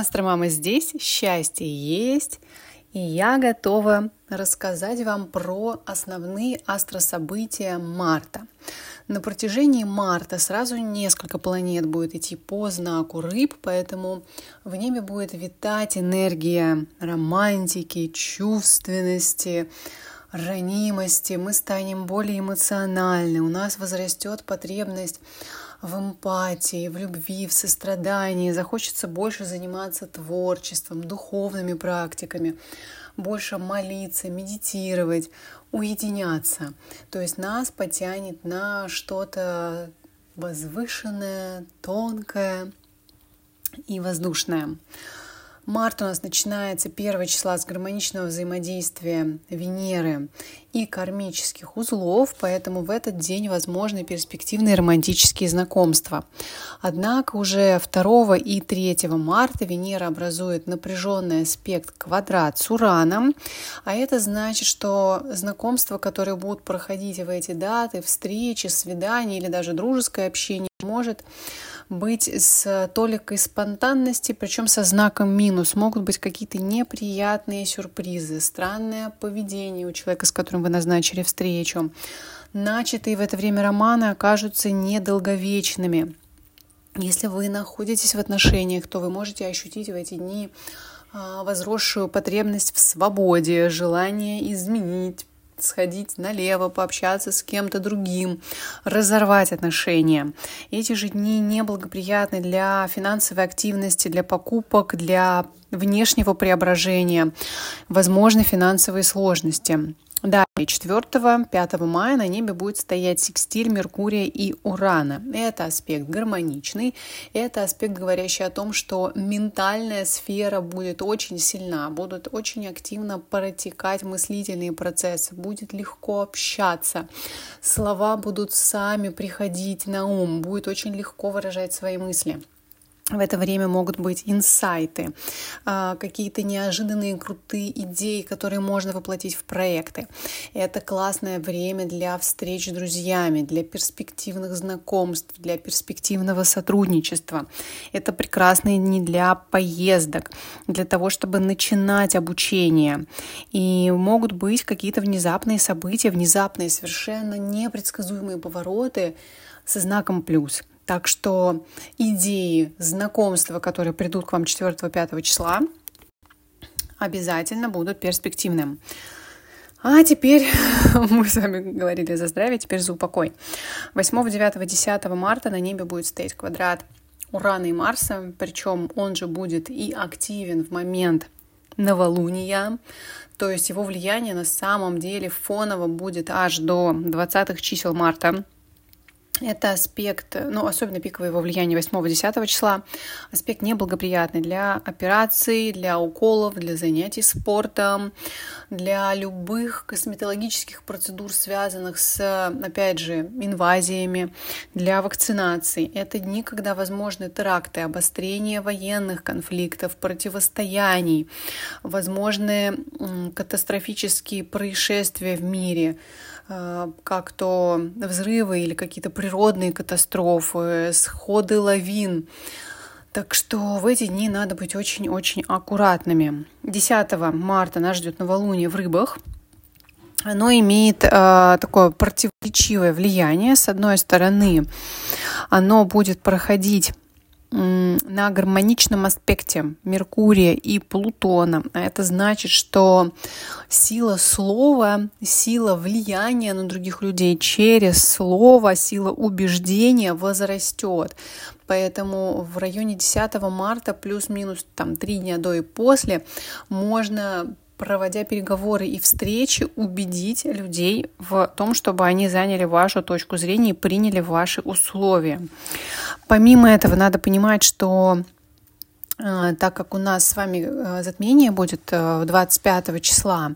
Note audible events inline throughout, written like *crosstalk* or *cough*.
Астромама здесь, счастье есть, и я готова рассказать вам про основные астрособытия марта. На протяжении марта сразу несколько планет будет идти по знаку рыб, поэтому в небе будет витать энергия романтики, чувственности, ранимости. Мы станем более эмоциональны, у нас возрастет потребность в эмпатии, в любви, в сострадании, захочется больше заниматься творчеством, духовными практиками, больше молиться, медитировать, уединяться. То есть нас потянет на что-то возвышенное, тонкое и воздушное. Март у нас начинается 1 числа с гармоничного взаимодействия Венеры и кармических узлов, поэтому в этот день возможны перспективные романтические знакомства. Однако уже 2 и 3 марта Венера образует напряженный аспект квадрат с Ураном, а это значит, что знакомства, которые будут проходить в эти даты, встречи, свидания или даже дружеское общение, может быть с толикой спонтанности, причем со знаком минус. Могут быть какие-то неприятные сюрпризы, странное поведение у человека, с которым вы назначили встречу. Начатые в это время романы окажутся недолговечными. Если вы находитесь в отношениях, то вы можете ощутить в эти дни а, возросшую потребность в свободе, желание изменить, сходить налево, пообщаться с кем-то другим, разорвать отношения. Эти же дни неблагоприятны для финансовой активности, для покупок, для внешнего преображения, возможны финансовые сложности. Далее, 4-5 мая на небе будет стоять секстиль Меркурия и Урана. Это аспект гармоничный, это аспект, говорящий о том, что ментальная сфера будет очень сильна, будут очень активно протекать мыслительные процессы, будет легко общаться, слова будут сами приходить на ум, будет очень легко выражать свои мысли в это время могут быть инсайты, а, какие-то неожиданные крутые идеи, которые можно воплотить в проекты. Это классное время для встреч с друзьями, для перспективных знакомств, для перспективного сотрудничества. Это прекрасные дни для поездок, для того, чтобы начинать обучение. И могут быть какие-то внезапные события, внезапные, совершенно непредсказуемые повороты со знаком плюс – так что идеи, знакомства, которые придут к вам 4-5 числа, обязательно будут перспективным. А теперь *laughs* мы с вами говорили за здравие, теперь за упокой. 8, 9, 10 марта на небе будет стоять квадрат Урана и Марса, причем он же будет и активен в момент новолуния, то есть его влияние на самом деле фоново будет аж до 20-х чисел марта. Это аспект, ну, особенно пиковое его влияние 8-10 числа, аспект неблагоприятный для операций, для уколов, для занятий спортом, для любых косметологических процедур, связанных с, опять же, инвазиями, для вакцинаций. Это дни, когда возможны теракты, обострение военных конфликтов, противостояний, возможны катастрофические происшествия в мире, Э, как то взрывы или какие-то природные катастрофы, сходы лавин. Так что в эти дни надо быть очень-очень аккуратными. 10 марта нас ждет новолуние в рыбах. Оно имеет э, такое противоречивое влияние. С одной стороны, оно будет проходить на гармоничном аспекте Меркурия и Плутона. А это значит, что сила слова, сила влияния на других людей через слово, сила убеждения возрастет. Поэтому в районе 10 марта плюс-минус там три дня до и после можно проводя переговоры и встречи, убедить людей в том, чтобы они заняли вашу точку зрения и приняли ваши условия. Помимо этого, надо понимать, что э, так как у нас с вами э, затмение будет 25 э, числа,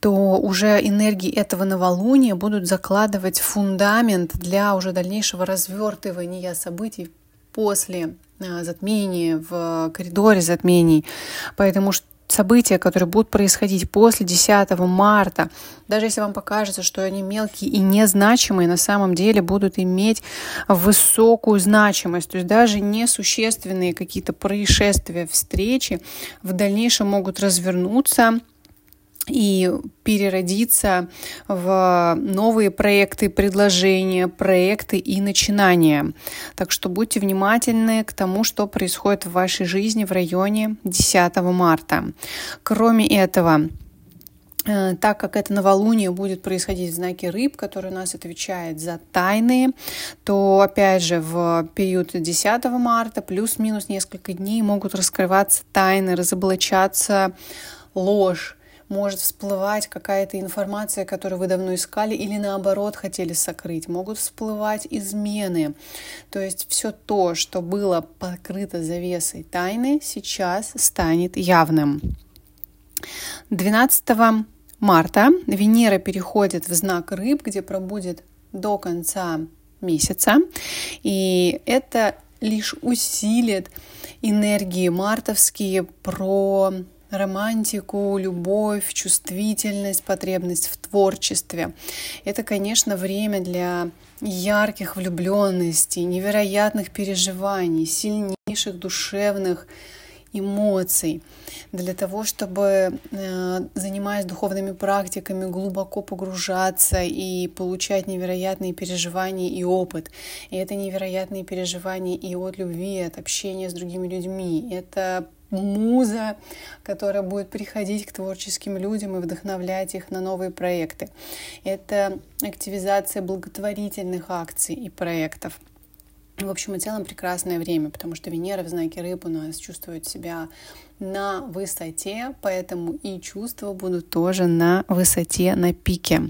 то уже энергии этого новолуния будут закладывать фундамент для уже дальнейшего развертывания событий после затмения, в коридоре затмений. Поэтому события, которые будут происходить после 10 марта, даже если вам покажется, что они мелкие и незначимые, на самом деле будут иметь высокую значимость. То есть даже несущественные какие-то происшествия, встречи в дальнейшем могут развернуться и переродиться в новые проекты, предложения, проекты и начинания. Так что будьте внимательны к тому, что происходит в вашей жизни в районе 10 марта. Кроме этого, э, так как это новолуние будет происходить в знаке рыб, который у нас отвечает за тайны, то опять же в период 10 марта плюс-минус несколько дней могут раскрываться тайны, разоблачаться ложь, может всплывать какая-то информация, которую вы давно искали или наоборот хотели сокрыть. Могут всплывать измены. То есть все то, что было покрыто завесой тайны, сейчас станет явным. 12 марта Венера переходит в знак рыб, где пробудет до конца месяца. И это лишь усилит энергии мартовские про романтику, любовь, чувствительность, потребность в творчестве. Это, конечно, время для ярких влюбленностей, невероятных переживаний, сильнейших душевных эмоций, для того, чтобы, э, занимаясь духовными практиками, глубоко погружаться и получать невероятные переживания и опыт. И это невероятные переживания и от любви, от общения с другими людьми. Это муза, которая будет приходить к творческим людям и вдохновлять их на новые проекты. Это активизация благотворительных акций и проектов. В общем и целом прекрасное время, потому что Венера в знаке рыб у нас чувствует себя на высоте, поэтому и чувства будут тоже на высоте, на пике.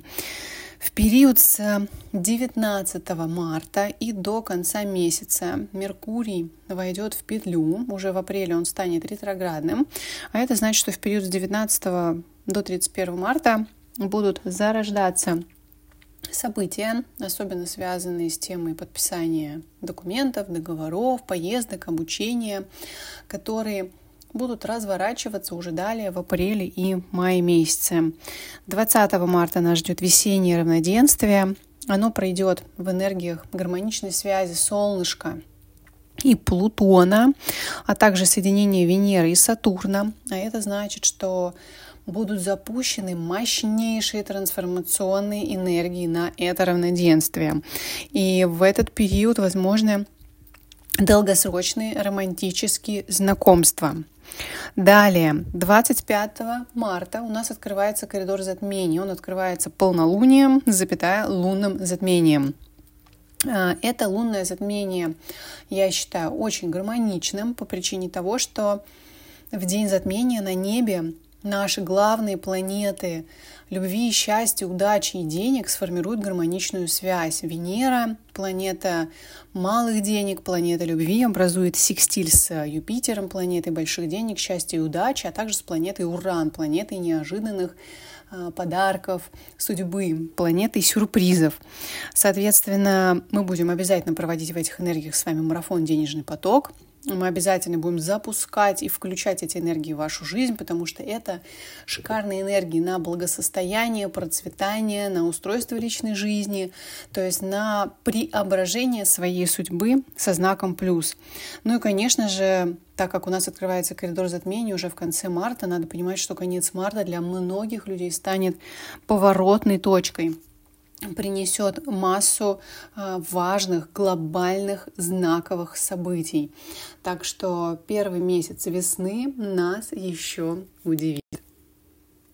В период с 19 марта и до конца месяца Меркурий войдет в петлю. Уже в апреле он станет ретроградным. А это значит, что в период с 19 до 31 марта будут зарождаться события, особенно связанные с темой подписания документов, договоров, поездок, обучения, которые будут разворачиваться уже далее в апреле и мае месяце. 20 марта нас ждет весеннее равноденствие. Оно пройдет в энергиях гармоничной связи солнышка и Плутона, а также соединение Венеры и Сатурна. А это значит, что будут запущены мощнейшие трансформационные энергии на это равноденствие. И в этот период возможны долгосрочные романтические знакомства. Далее, 25 марта у нас открывается коридор затмений. Он открывается полнолунием, запятая лунным затмением. А, это лунное затмение я считаю очень гармоничным по причине того, что в день затмения на небе наши главные планеты любви, счастья, удачи и денег сформируют гармоничную связь. Венера, планета малых денег, планета любви, образует секстиль с Юпитером, планетой больших денег, счастья и удачи, а также с планетой Уран, планетой неожиданных а, подарков, судьбы, планетой сюрпризов. Соответственно, мы будем обязательно проводить в этих энергиях с вами марафон «Денежный поток», мы обязательно будем запускать и включать эти энергии в вашу жизнь, потому что это шикарные энергии на благосостояние, процветание, на устройство личной жизни, то есть на преображение своей судьбы со знаком плюс. Ну и, конечно же, так как у нас открывается коридор затмений уже в конце марта, надо понимать, что конец марта для многих людей станет поворотной точкой принесет массу а, важных, глобальных, знаковых событий. Так что первый месяц весны нас еще удивит.